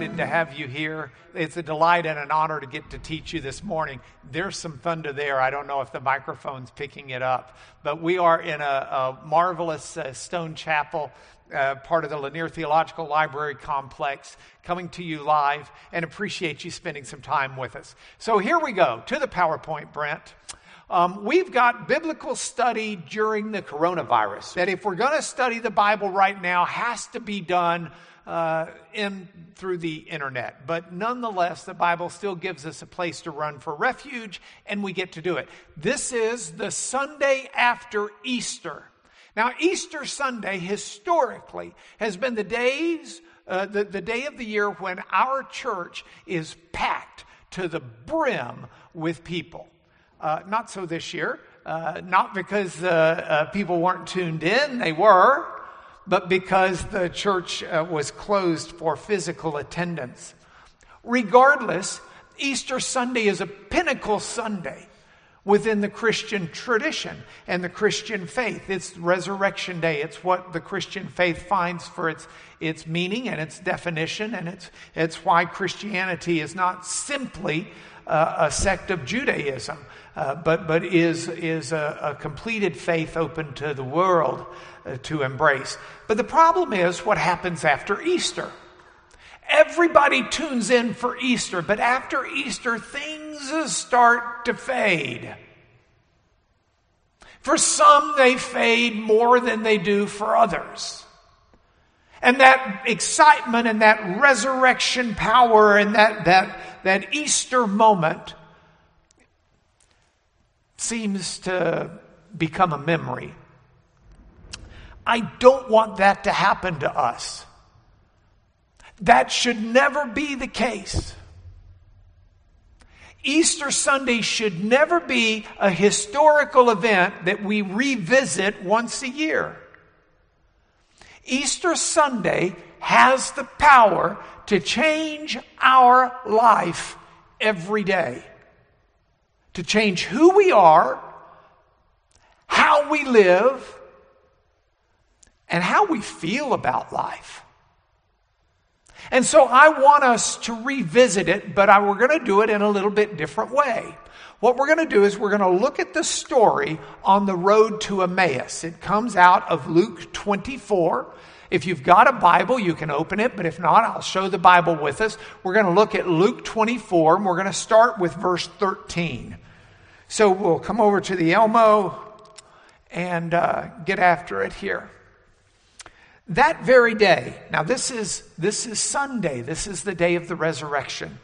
excited to have you here. It's a delight and an honor to get to teach you this morning. There's some thunder there. I don't know if the microphone's picking it up, but we are in a, a marvelous uh, stone chapel. Uh, part of the Lanier Theological Library complex, coming to you live, and appreciate you spending some time with us. So here we go to the PowerPoint, Brent. Um, we've got biblical study during the coronavirus. That if we're going to study the Bible right now, has to be done uh, in through the internet. But nonetheless, the Bible still gives us a place to run for refuge, and we get to do it. This is the Sunday after Easter. Now, Easter Sunday historically has been the days, uh, the, the day of the year when our church is packed to the brim with people. Uh, not so this year. Uh, not because uh, uh, people weren't tuned in, they were but because the church uh, was closed for physical attendance. Regardless, Easter Sunday is a pinnacle Sunday within the Christian tradition and the Christian faith. It's Resurrection Day. It's what the Christian faith finds for its, its meaning and its definition, and it's, it's why Christianity is not simply a sect of Judaism, uh, but, but is, is a, a, completed faith open to the world uh, to embrace. But the problem is what happens after Easter. Everybody tunes in for Easter, but after Easter, things start to fade. For some, they fade more than they do for others. And that excitement and that resurrection power and that, that, that Easter moment seems to become a memory. I don't want that to happen to us. That should never be the case. Easter Sunday should never be a historical event that we revisit once a year. Easter Sunday has the power to change our life every day to change who we are, how we live, and how we feel about life. And so I want us to revisit it, but I, we're going to do it in a little bit different way. What we're going to do is we're going to look at the story on the road to Emmaus. It comes out of Luke 24. If you've got a Bible, you can open it, but if not, I'll show the Bible with us. We're going to look at Luke 24, and we're going to start with verse 13. So we'll come over to the Elmo and uh, get after it here. That very day, now this is, this is Sunday, this is the day of the resurrection.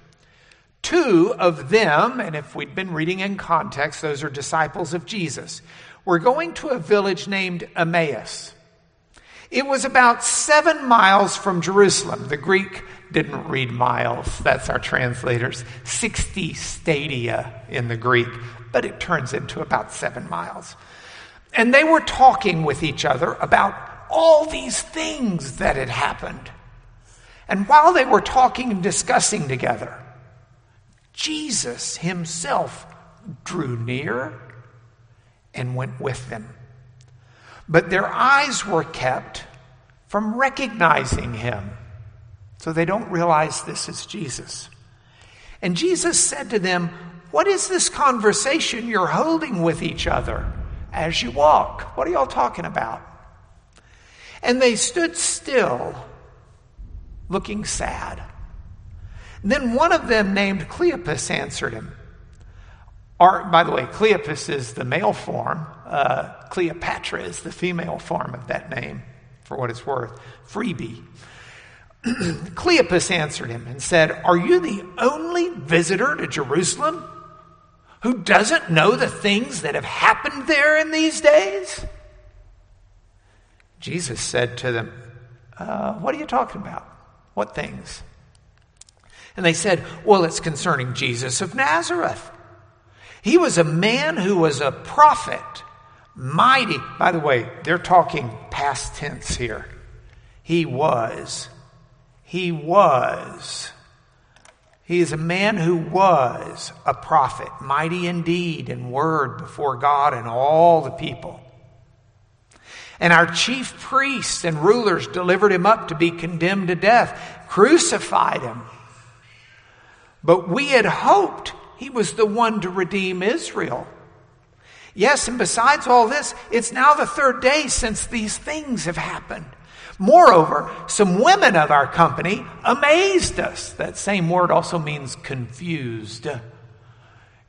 Two of them, and if we'd been reading in context, those are disciples of Jesus, were going to a village named Emmaus. It was about seven miles from Jerusalem. The Greek didn't read miles, that's our translators. 60 stadia in the Greek, but it turns into about seven miles. And they were talking with each other about all these things that had happened. And while they were talking and discussing together, Jesus himself drew near and went with them. But their eyes were kept from recognizing him. So they don't realize this is Jesus. And Jesus said to them, What is this conversation you're holding with each other as you walk? What are y'all talking about? And they stood still, looking sad. Then one of them, named Cleopas, answered him. Or, by the way, Cleopas is the male form. Uh, Cleopatra is the female form of that name, for what it's worth. Freebie. Cleopas answered him and said, Are you the only visitor to Jerusalem who doesn't know the things that have happened there in these days? Jesus said to them, uh, What are you talking about? What things? And they said, Well, it's concerning Jesus of Nazareth. He was a man who was a prophet, mighty. By the way, they're talking past tense here. He was. He was. He is a man who was a prophet, mighty indeed in word before God and all the people. And our chief priests and rulers delivered him up to be condemned to death, crucified him. But we had hoped he was the one to redeem Israel. Yes, and besides all this, it's now the third day since these things have happened. Moreover, some women of our company amazed us. That same word also means confused.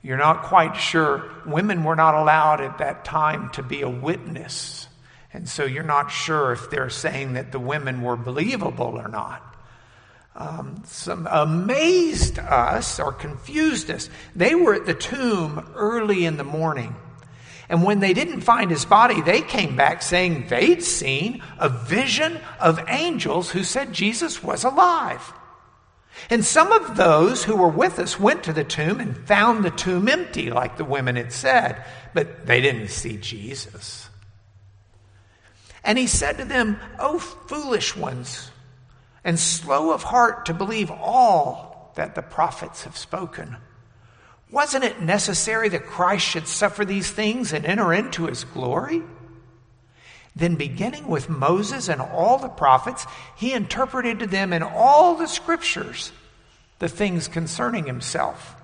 You're not quite sure. Women were not allowed at that time to be a witness. And so you're not sure if they're saying that the women were believable or not. Um, some amazed us or confused us. They were at the tomb early in the morning. And when they didn't find his body, they came back saying they'd seen a vision of angels who said Jesus was alive. And some of those who were with us went to the tomb and found the tomb empty, like the women had said, but they didn't see Jesus. And he said to them, O foolish ones, and slow of heart to believe all that the prophets have spoken. Wasn't it necessary that Christ should suffer these things and enter into his glory? Then, beginning with Moses and all the prophets, he interpreted to them in all the scriptures the things concerning himself.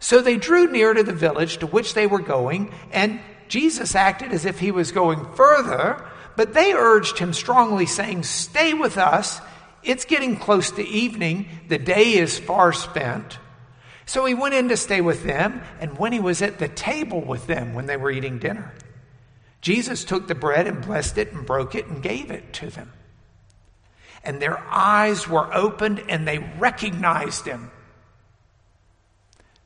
So they drew near to the village to which they were going, and Jesus acted as if he was going further, but they urged him strongly, saying, Stay with us. It's getting close to evening. The day is far spent. So he went in to stay with them, and when he was at the table with them when they were eating dinner, Jesus took the bread and blessed it and broke it and gave it to them. And their eyes were opened and they recognized him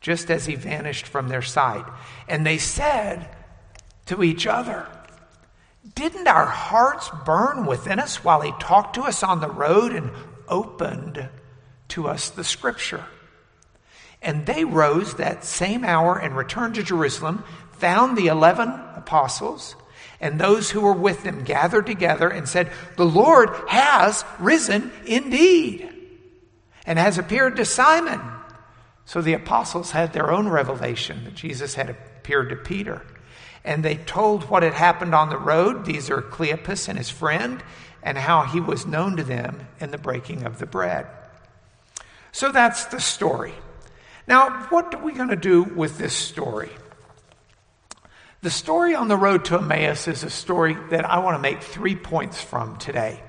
just as he vanished from their sight. And they said to each other, Didn't our hearts burn within us while he talked to us on the road and opened to us the scripture? And they rose that same hour and returned to Jerusalem, found the eleven apostles, and those who were with them gathered together and said, The Lord has risen indeed, and has appeared to Simon. So the apostles had their own revelation that Jesus had appeared to Peter. And they told what had happened on the road. These are Cleopas and his friend, and how he was known to them in the breaking of the bread. So that's the story. Now, what are we going to do with this story? The story on the road to Emmaus is a story that I want to make three points from today.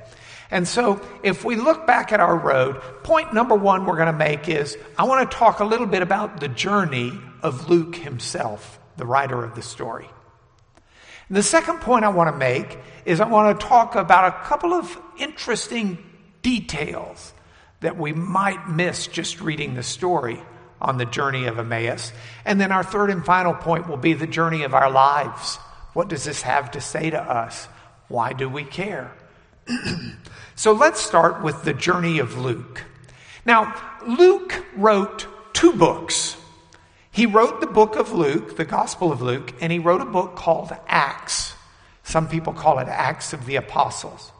And so, if we look back at our road, point number one we're going to make is I want to talk a little bit about the journey of Luke himself, the writer of the story. The second point I want to make is I want to talk about a couple of interesting details that we might miss just reading the story on the journey of Emmaus. And then our third and final point will be the journey of our lives. What does this have to say to us? Why do we care? so let's start with the journey of Luke. Now, Luke wrote two books. He wrote the book of Luke, the Gospel of Luke, and he wrote a book called Acts. Some people call it Acts of the Apostles.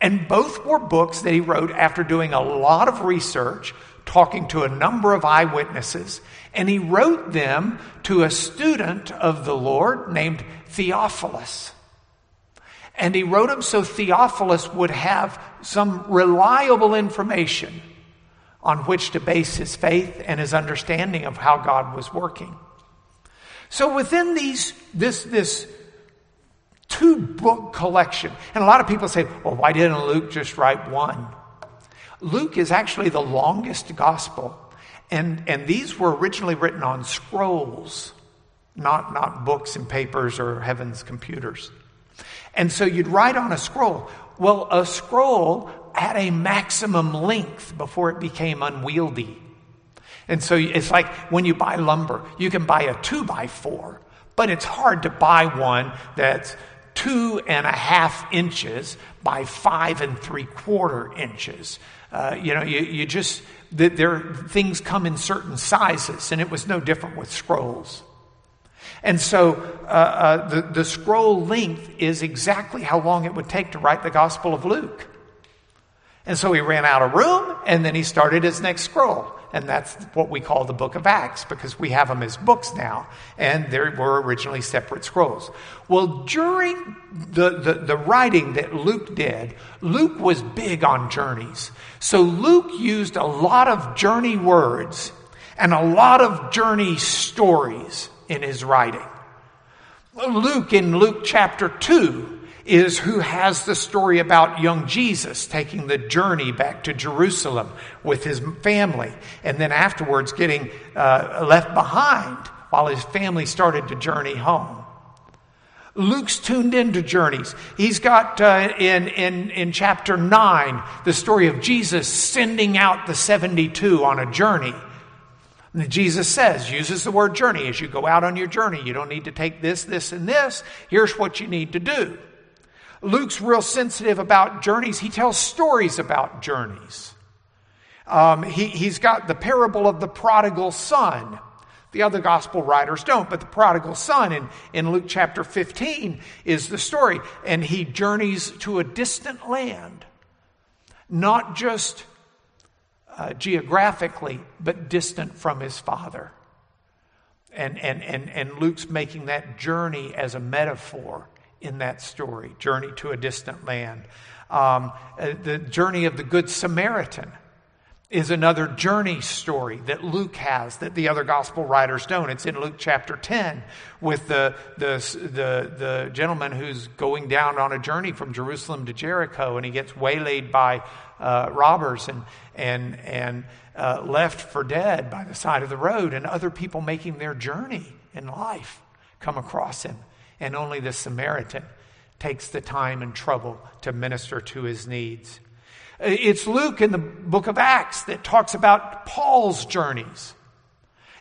And both were books that he wrote after doing a lot of research talking to a number of eyewitnesses, and he wrote them to a student of the Lord named Theophilus. And he wrote them so Theophilus would have some reliable information on which to base his faith and his understanding of how God was working. So within these, this, this two book collection, and a lot of people say, well, why didn't Luke just write one? Luke is actually the longest gospel. And, and these were originally written on scrolls, not, not books and papers or heaven's computers. And so you'd write on a scroll. Well, a scroll had a maximum length before it became unwieldy. And so it's like when you buy lumber, you can buy a two by four, but it's hard to buy one that's two and a half inches by five and three quarter inches. Uh, you know, you, you just, the, there, things come in certain sizes, and it was no different with scrolls. And so uh, uh, the, the scroll length is exactly how long it would take to write the Gospel of Luke. And so he ran out of room, and then he started his next scroll. and that's what we call the book of Acts because we have them as books now, and they were originally separate scrolls. Well, during the, the, the writing that Luke did, Luke was big on journeys. So Luke used a lot of journey words and a lot of journey stories in his writing. Luke, in Luke chapter 2, is who has the story about young Jesus taking the journey back to Jerusalem with his family and then afterwards getting uh, left behind while his family started to journey home. Luke's tuned into journeys. He's got uh, in, in, in chapter 9 the story of Jesus sending out the 72 on a journey. Jesus says, uses the word journey. As you go out on your journey, you don't need to take this, this, and this. Here's what you need to do. Luke's real sensitive about journeys. He tells stories about journeys. Um, he, he's got the parable of the prodigal son. The other gospel writers don't, but the prodigal son in, in Luke chapter 15 is the story. And he journeys to a distant land, not just uh, geographically, but distant from his father. And, and, and, and Luke's making that journey as a metaphor in that story journey to a distant land. Um, uh, the journey of the Good Samaritan is another journey story that Luke has that the other gospel writers don't. It's in Luke chapter 10 with the, the, the, the gentleman who's going down on a journey from Jerusalem to Jericho and he gets waylaid by uh, robbers and, and, and uh, left for dead by the side of the road, and other people making their journey in life come across him and only the Samaritan takes the time and trouble to minister to his needs. It's Luke in the book of Acts that talks about Paul's journeys.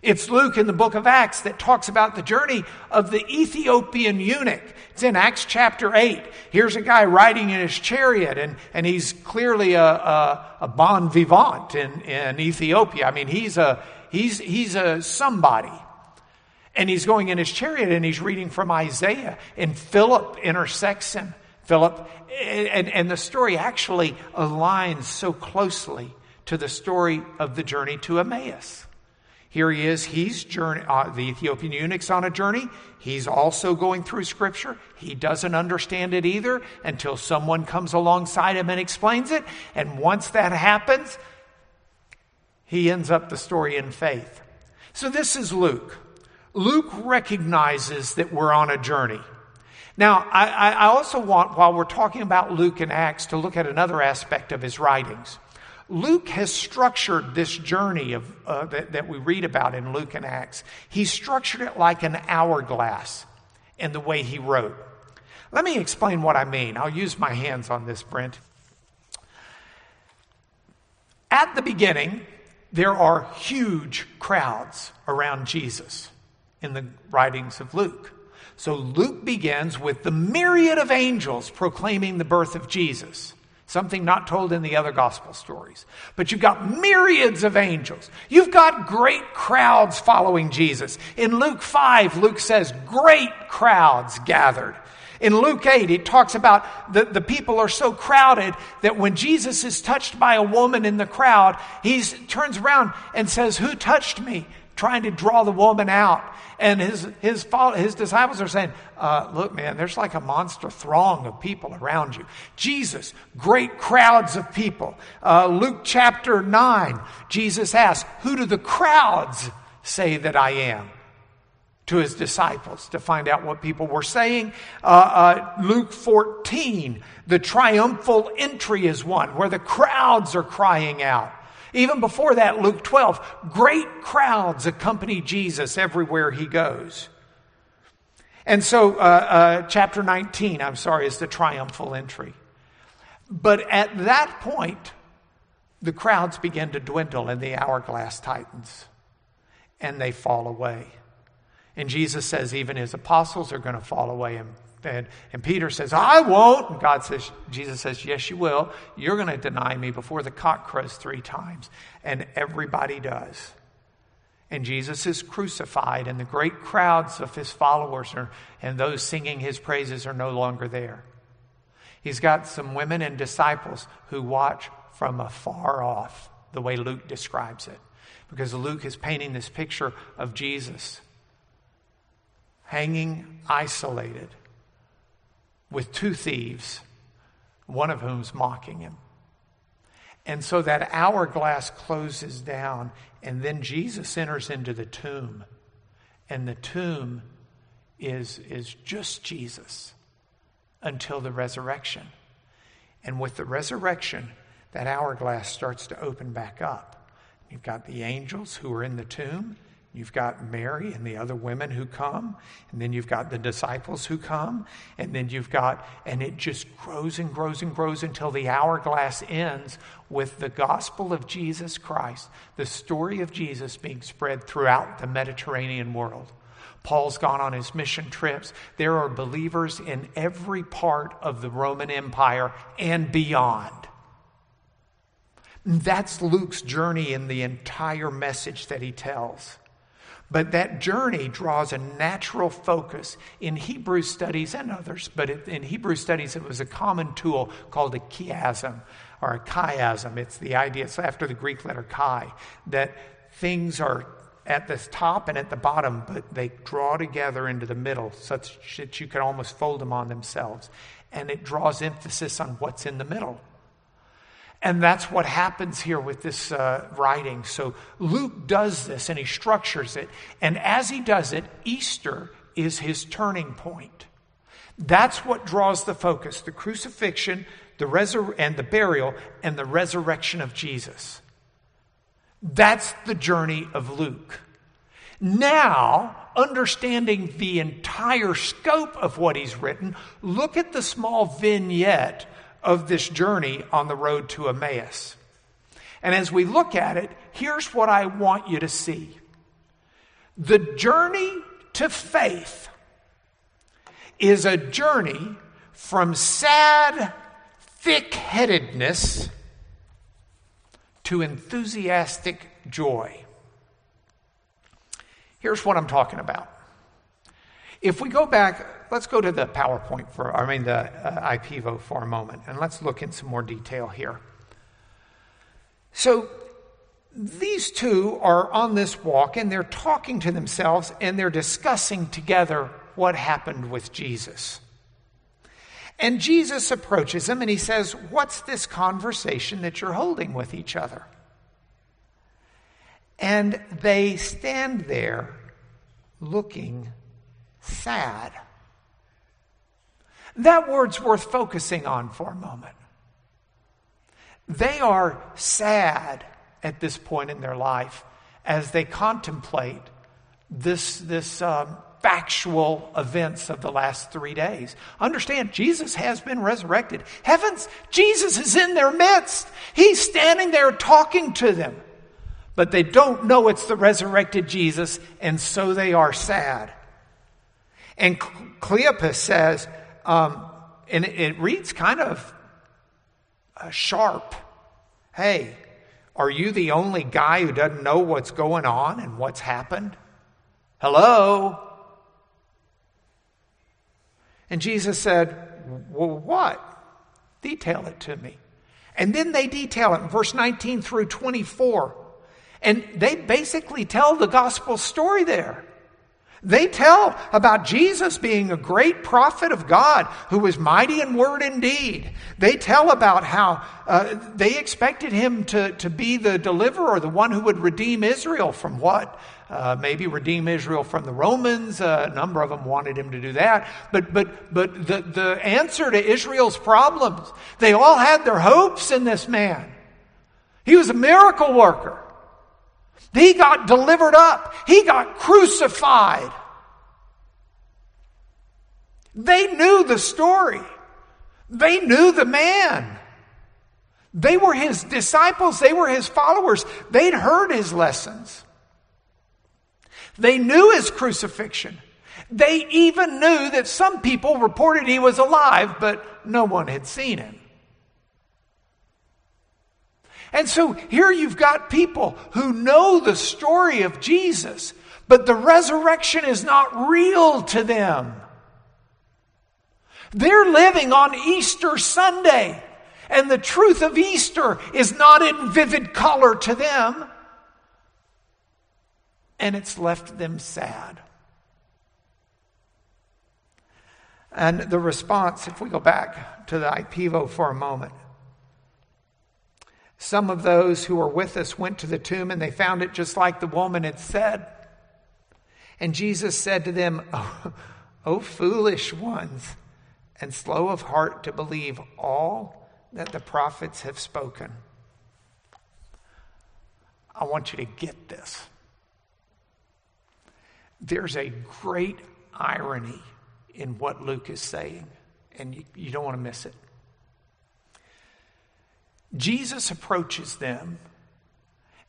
It's Luke in the book of Acts that talks about the journey of the Ethiopian eunuch. It's in Acts chapter 8. Here's a guy riding in his chariot, and, and he's clearly a, a, a bon vivant in, in Ethiopia. I mean, he's a, he's, he's a somebody. And he's going in his chariot and he's reading from Isaiah, and Philip intersects him. Philip, and, and the story actually aligns so closely to the story of the journey to Emmaus. Here he is. He's journey, uh, the Ethiopian eunuch's on a journey. He's also going through scripture. He doesn't understand it either until someone comes alongside him and explains it. And once that happens, he ends up the story in faith. So this is Luke. Luke recognizes that we're on a journey. Now, I, I, also want, while we're talking about Luke and Acts, to look at another aspect of his writings. Luke has structured this journey of, uh, that, that we read about in Luke and Acts. He structured it like an hourglass in the way he wrote. Let me explain what I mean. I'll use my hands on this, Brent. At the beginning, there are huge crowds around Jesus in the writings of Luke. So Luke begins with the myriad of angels proclaiming the birth of Jesus. Something not told in the other gospel stories. But you've got myriads of angels. You've got great crowds following Jesus. In Luke 5, Luke says, great crowds gathered. In Luke 8, it talks about the, the people are so crowded that when Jesus is touched by a woman in the crowd, he turns around and says, Who touched me? Trying to draw the woman out. And his, his, his disciples are saying, uh, Look, man, there's like a monster throng of people around you. Jesus, great crowds of people. Uh, Luke chapter 9, Jesus asks, Who do the crowds say that I am? to his disciples to find out what people were saying. Uh, uh, Luke 14, the triumphal entry is one where the crowds are crying out. Even before that, Luke 12, great crowds accompany Jesus everywhere he goes. And so, uh, uh, chapter 19, I'm sorry, is the triumphal entry. But at that point, the crowds begin to dwindle and the hourglass tightens and they fall away. And Jesus says even his apostles are going to fall away and and, and Peter says, I won't. And God says, Jesus says, Yes, you will. You're going to deny me before the cock crows three times. And everybody does. And Jesus is crucified, and the great crowds of his followers are, and those singing his praises are no longer there. He's got some women and disciples who watch from afar off, the way Luke describes it. because Luke is painting this picture of Jesus hanging isolated with two thieves, one of whom's mocking him. And so that hourglass closes down, and then Jesus enters into the tomb. And the tomb is, is just Jesus until the resurrection. And with the resurrection, that hourglass starts to open back up. You've got the angels who are in the tomb, You've got Mary and the other women who come, and then you've got the disciples who come, and then you've got, and it just grows and grows and grows until the hourglass ends with the gospel of Jesus Christ, the story of Jesus being spread throughout the Mediterranean world. Paul's gone on his mission trips. There are believers in every part of the Roman Empire and beyond. That's Luke's journey in the entire message that he tells. But that journey draws a natural focus in Hebrew studies and others. But in Hebrew studies, it was a common tool called a chiasm or a chiasm. It's the idea, it's after the Greek letter chi, that things are at the top and at the bottom, but they draw together into the middle such that you can almost fold them on themselves. And it draws emphasis on what's in the middle. And that's what happens here with this uh, writing. So Luke does this and he structures it. And as he does it, Easter is his turning point. That's what draws the focus the crucifixion the resur- and the burial and the resurrection of Jesus. That's the journey of Luke. Now, understanding the entire scope of what he's written, look at the small vignette of this journey on the road to Emmaus. And as we look at it, here's what I want you to see the journey to faith is a journey from sad thick headedness to enthusiastic joy. Here's what I'm talking about. If we go back, let's go to the PowerPoint for, I mean, the uh, IPEVO for a moment, and let's look in some more detail here. So, these two are on this walk and they're talking to themselves and they're discussing together what happened with Jesus. And Jesus approaches them and he says, What's this conversation that you're holding with each other? And they stand there looking sad. That word's worth focusing on for a moment. They are sad at this point in their life as they contemplate this, this um, factual events of the last three days. Understand, Jesus has been resurrected. Heavens, Jesus is in their midst. He's standing there talking to them. But they don't know it's the resurrected Jesus, and so they are sad. And Cleopas says, um, and it, it, reads kind of uh, sharp Hey, are you the only guy who doesn't know what's going on and what's happened? Hello? And Jesus said, Well, what? Detail it to me. And then they detail it in verse 19 through 24. And they basically tell the gospel story there. They tell about Jesus being a great prophet of God who was mighty in word and deed. They tell about how uh, they expected him to, to be the deliverer, the one who would redeem Israel from what? Uh, maybe redeem Israel from the Romans. Uh, a number of them wanted him to do that. But, but, but the, the answer to Israel's problems, they all had their hopes in this man. He was a miracle worker. He got delivered up. He got crucified. They knew the story. They knew the man. They were his disciples. They were his followers. They'd heard his lessons. They knew his crucifixion. They even knew that some people reported he was alive, but no one had seen him. And so here you've got people who know the story of Jesus, but the resurrection is not real to them. They're living on Easter Sunday, and the truth of Easter is not in vivid color to them. and it's left them sad. And the response, if we go back to the IPEVO for a moment, some of those who were with us went to the tomb and they found it just like the woman had said. And Jesus said to them, Oh, oh foolish ones, and slow of heart to believe all that the prophets have spoken. I want you to get this. There's a great irony in what Luke is saying, and you, you don't want to miss it. Jesus approaches them,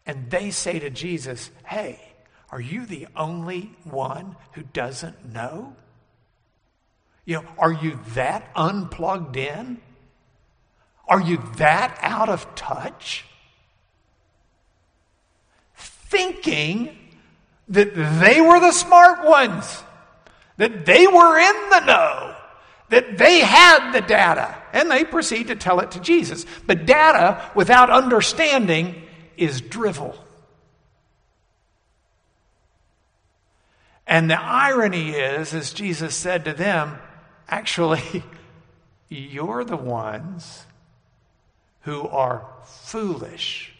and they say to Jesus, Hey, are you the only one who doesn't know? You know, are you that unplugged in? Are you that out of touch? Thinking that they were the smart ones, that they were in the know, that they had the data, and they proceed to tell it to Jesus. But data without understanding is drivel. And the irony is, as Jesus said to them, actually, you're the ones who are foolish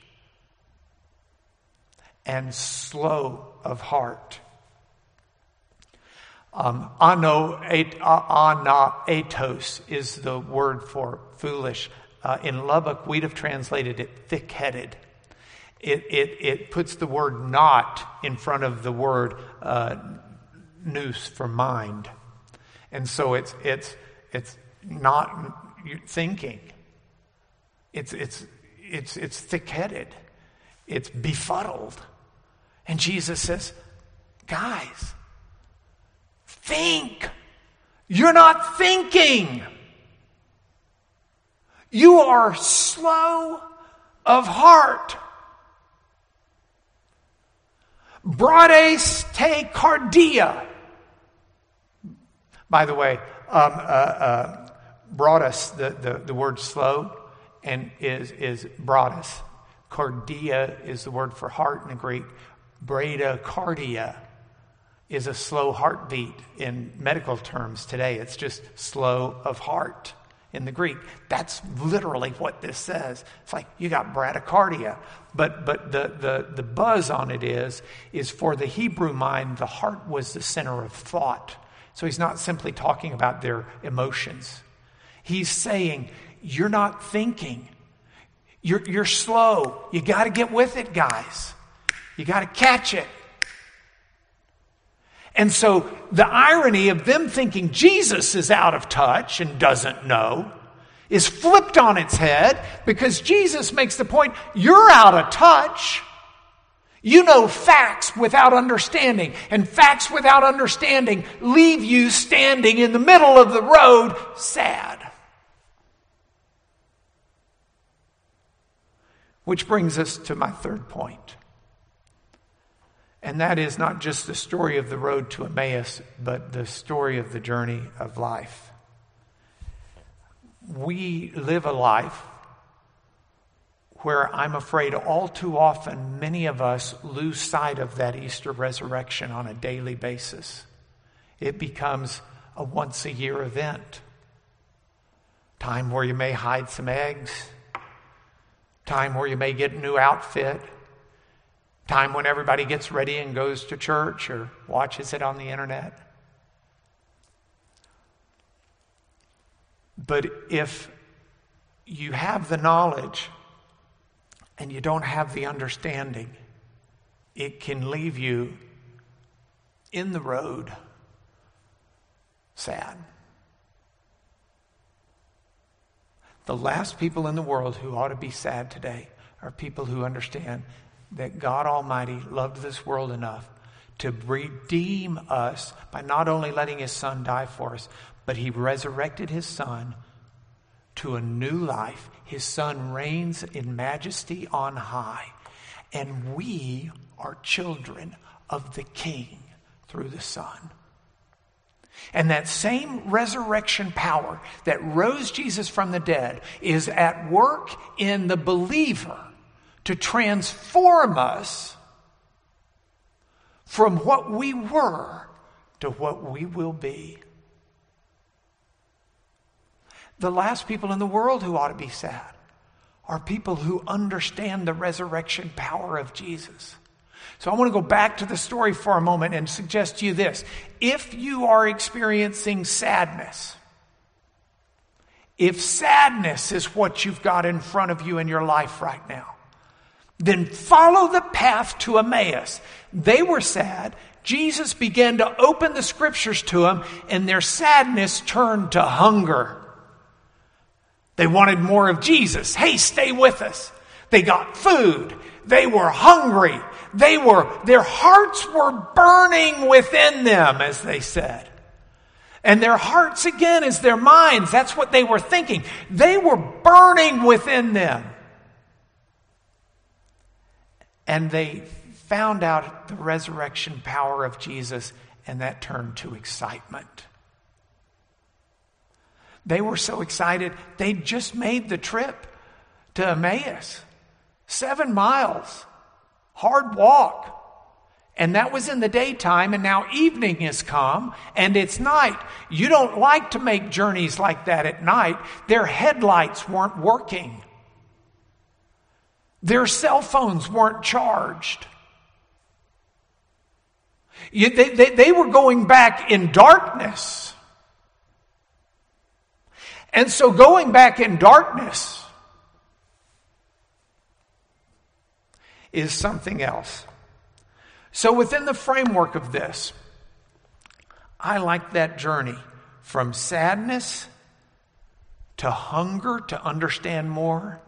and slow of heart. Um, ano, atos is the word for foolish. Uh, in Lubbock, we'd have translated it thick headed. It, it, it puts the word not in front of the word uh, nous for mind. And so it's, it's, it's not thinking, it's, it's, it's, it's thick headed, it's befuddled. And Jesus says, guys, think. You're not thinking. You are slow of heart. Brades cardia. By the way, um, uh, uh, broadus, the, the, the word slow, and is, is broadus. Cardia is the word for heart in the Greek. Bradycardia is a slow heartbeat in medical terms today. It's just slow of heart in the Greek. That's literally what this says. It's like you got bradycardia. But but the, the, the buzz on it is, is for the Hebrew mind, the heart was the center of thought. So he's not simply talking about their emotions. He's saying, You're not thinking. You're, you're slow. You got to get with it, guys. You got to catch it. And so the irony of them thinking Jesus is out of touch and doesn't know is flipped on its head because Jesus makes the point you're out of touch. You know facts without understanding, and facts without understanding leave you standing in the middle of the road sad. Which brings us to my third point. And that is not just the story of the road to Emmaus, but the story of the journey of life. We live a life where I'm afraid all too often many of us lose sight of that Easter resurrection on a daily basis. It becomes a once a year event. Time where you may hide some eggs, time where you may get a new outfit time when everybody gets ready and goes to church or watches it on the internet. But if you have the knowledge and you don't have the understanding, it can leave you in the road sad. The last people in the world who ought to be sad today are people who understand that God Almighty loved this world enough to redeem us by not only letting his son die for us, but he resurrected his son to a new life. His son reigns in majesty on high. And we are children of the king through the son. And that same resurrection power that rose Jesus from the dead is at work in the believer to transform us from what we were to what we will be. The last people in the world who ought to be sad are people who understand the resurrection power of Jesus. So I want to go back to the story for a moment and suggest to you this. If you are experiencing sadness, if sadness is what you've got in front of you in your life right now, then follow the path to Emmaus. They were sad. Jesus began to open the scriptures to them, and their sadness turned to hunger. They wanted more of Jesus. Hey, stay with us. They got food. They were hungry. They were, their hearts were burning within them, as they said. And their hearts, again, is their minds. That's what they were thinking. They were burning within them. And they found out the resurrection power of Jesus, and that turned to excitement. They were so excited, they just made the trip to Emmaus. Seven miles, hard walk. And that was in the daytime, and now evening has come, and it's night. You don't like to make journeys like that at night. Their headlights weren't working, their cell phones weren't charged. They, they, they were going back in darkness. And so, going back in darkness is something else. So, within the framework of this, I like that journey from sadness to hunger to understand more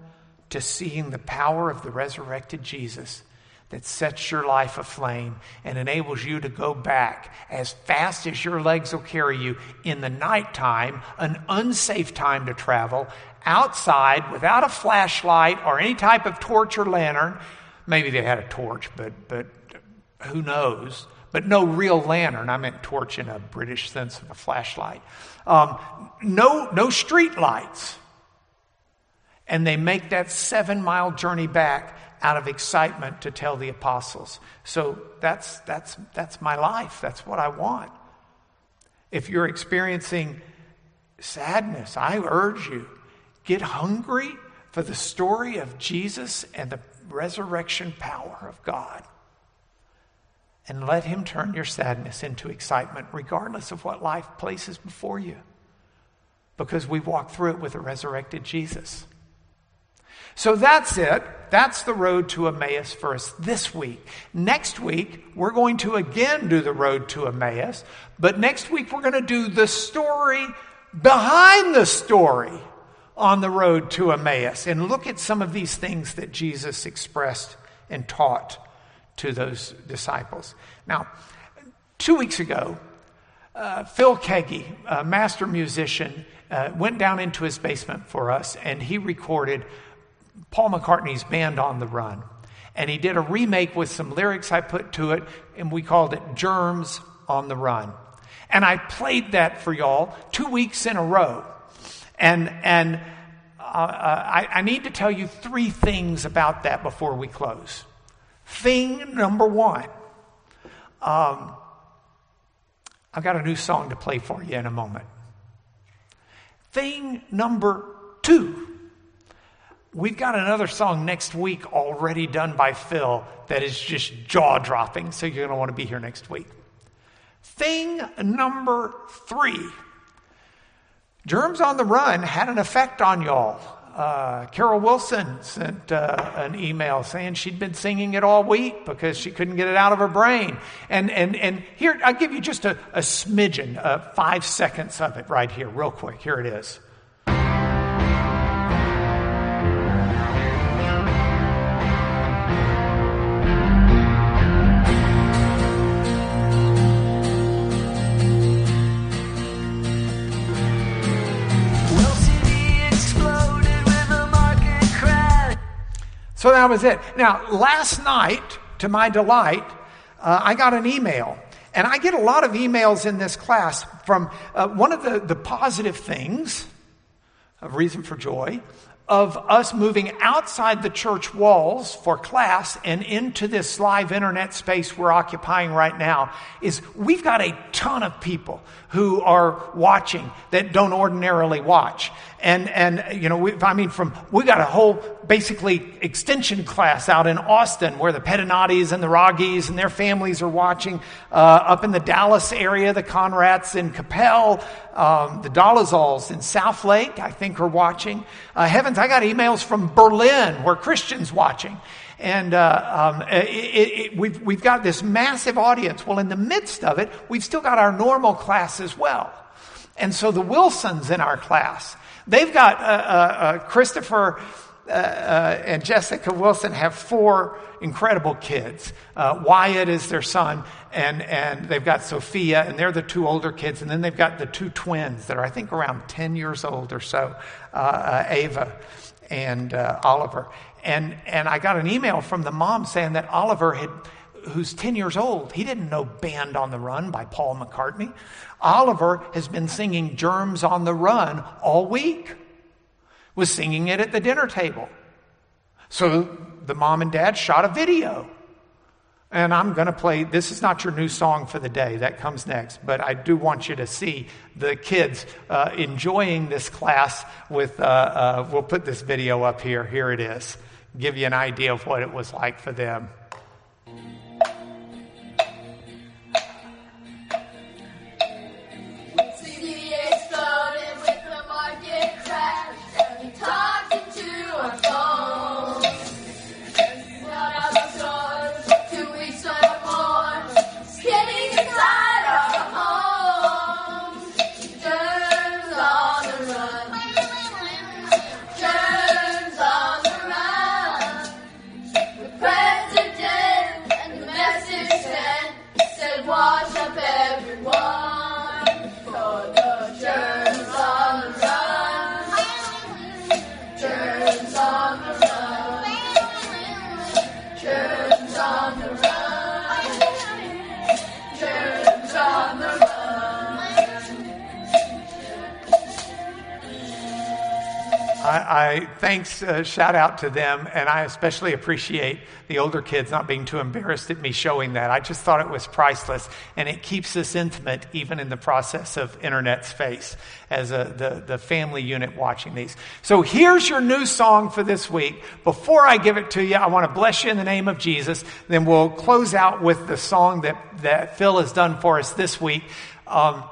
to seeing the power of the resurrected Jesus that sets your life aflame and enables you to go back as fast as your legs will carry you in the nighttime, an unsafe time to travel, outside without a flashlight or any type of torch or lantern. Maybe they had a torch, but, but who knows? But no real lantern. I meant torch in a British sense of a flashlight. Um, no, no street lights. And they make that seven mile journey back out of excitement to tell the apostles. So that's, that's, that's my life. That's what I want. If you're experiencing sadness, I urge you get hungry for the story of Jesus and the resurrection power of God and let Him turn your sadness into excitement, regardless of what life places before you. Because we walk through it with a resurrected Jesus. So that's it. That's the road to Emmaus for us this week. Next week, we're going to again do the road to Emmaus, but next week we're going to do the story behind the story on the road to Emmaus and look at some of these things that Jesus expressed and taught to those disciples. Now, two weeks ago, uh, Phil Keaggy, a master musician, uh, went down into his basement for us and he recorded Paul McCartney's Band on the Run. And he did a remake with some lyrics I put to it, and we called it Germs on the Run. And I played that for y'all two weeks in a row. And, and uh, uh I, I need to tell you three things about that before we close. Thing number one um, I've got a new song to play for you in a moment. Thing number two we've got another song next week already done by Phil that is just jaw dropping, so you're going to want to be here next week. Thing number three Germs on the Run had an effect on y'all. Uh, Carol Wilson sent uh, an email saying she'd been singing it all week because she couldn't get it out of her brain. And, and, and here, I'll give you just a, a smidgen, uh, five seconds of it right here, real quick. Here it is. So that was it. Now, last night, to my delight, uh, I got an email. And I get a lot of emails in this class from uh, one of the, the positive things, a reason for joy, of us moving outside the church walls for class and into this live internet space we're occupying right now is we've got a ton of people who are watching that don't ordinarily watch. And, and you know, we, I mean, from, we got a whole basically extension class out in Austin where the Pettinatis and the Roggies and their families are watching. Uh, up in the Dallas area, the Conrads in Coppell, um, the Dolezals in South Lake, I think, are watching. Uh, heavens, I got emails from Berlin where Christians watching. And uh, um, it, it, we've, we've got this massive audience. Well, in the midst of it, we've still got our normal class as well. And so the Wilsons in our class, they've got uh, uh, uh Christopher uh, uh, and Jessica Wilson have four incredible kids. Wyatt is their son, and, and they've got Sophia, and they're the two older kids. And then they've got the two twins that are, I think, around 10 years old or so Ava and Oliver. And, and I got an email from the mom saying that Oliver had, who's 10 years old, he didn't know Band on the Run by Paul McCartney. Oliver has been singing Germs on the Run all week, was singing it at the dinner table. So the mom and dad shot a video and I'm going to play, this is not your new song for the day, that comes next, but I do want you to see the kids uh, enjoying this class with, uh, uh, we'll put this video up here. Here it is. Give you an idea of what it was like for them. I, thanks, uh, shout out to them, and I especially appreciate the older kids not being too embarrassed at me showing that. I just thought it was priceless, and it keeps us intimate even in the process of internet space as a, the, the family unit watching these. So here's your new song for this week. Before I give it to you, I want to bless you in the name of Jesus. Then we'll close out with the song that, that Phil has done for us this week. Um,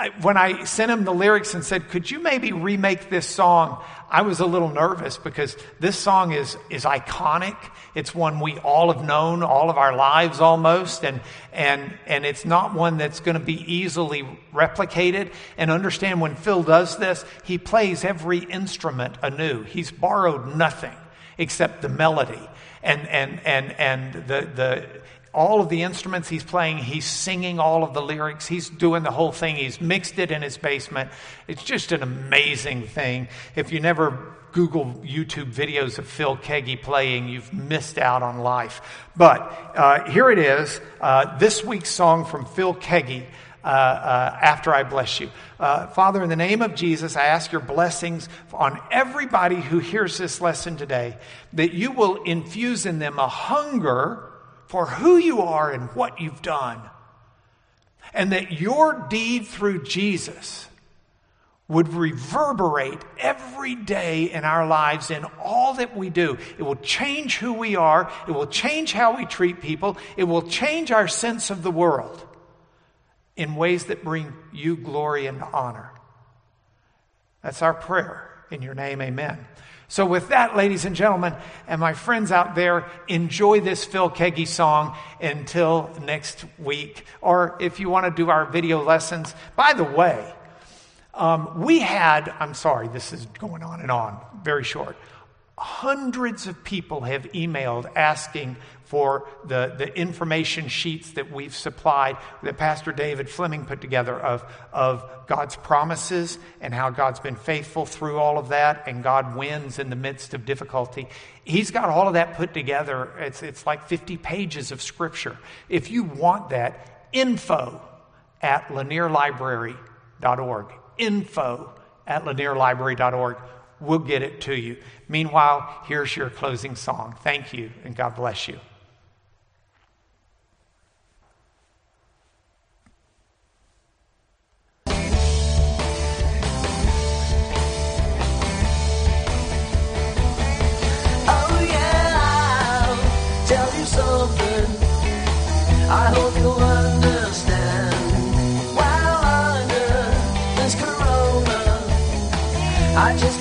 I, when I sent him the lyrics and said, could you maybe remake this song? I was a little nervous because this song is, is iconic. It's one we all have known all of our lives almost. And, and, and it's not one that's going to be easily replicated. And understand when Phil does this, he plays every instrument anew. He's borrowed nothing except the melody and, and, and, and the, the, all of the instruments he's playing, he's singing all of the lyrics, he's doing the whole thing, he's mixed it in his basement. It's just an amazing thing. If you never Google YouTube videos of Phil Keaggy playing, you've missed out on life. But uh, here it is uh, this week's song from Phil Keaggy. Uh, uh after I bless you. Uh, Father, in the name of Jesus, I ask your blessings on everybody who hears this lesson today, that you will infuse in them a hunger for who you are and what you've done. And that your deed through Jesus would reverberate every day in our lives in all that we do. It will change who we are. It will change how we treat people. It will change our sense of the world in ways that bring you glory and honor. That's our prayer. In your name, amen. So, with that, ladies and gentlemen, and my friends out there, enjoy this Phil Keaggy song until next week. Or if you want to do our video lessons, by the way, um, we had, I'm sorry, this is going on and on, very short. Hundreds of people have emailed asking for the, the information sheets that we've supplied, that Pastor David Fleming put together of, of God's promises and how God's been faithful through all of that, and God wins in the midst of difficulty. He's got all of that put together. It's, it's like 50 pages of scripture. If you want that, info at lanierlibrary.org. Info at lanierlibrary.org we'll get it to you. Meanwhile, here's your closing song. Thank you, and God bless you. I just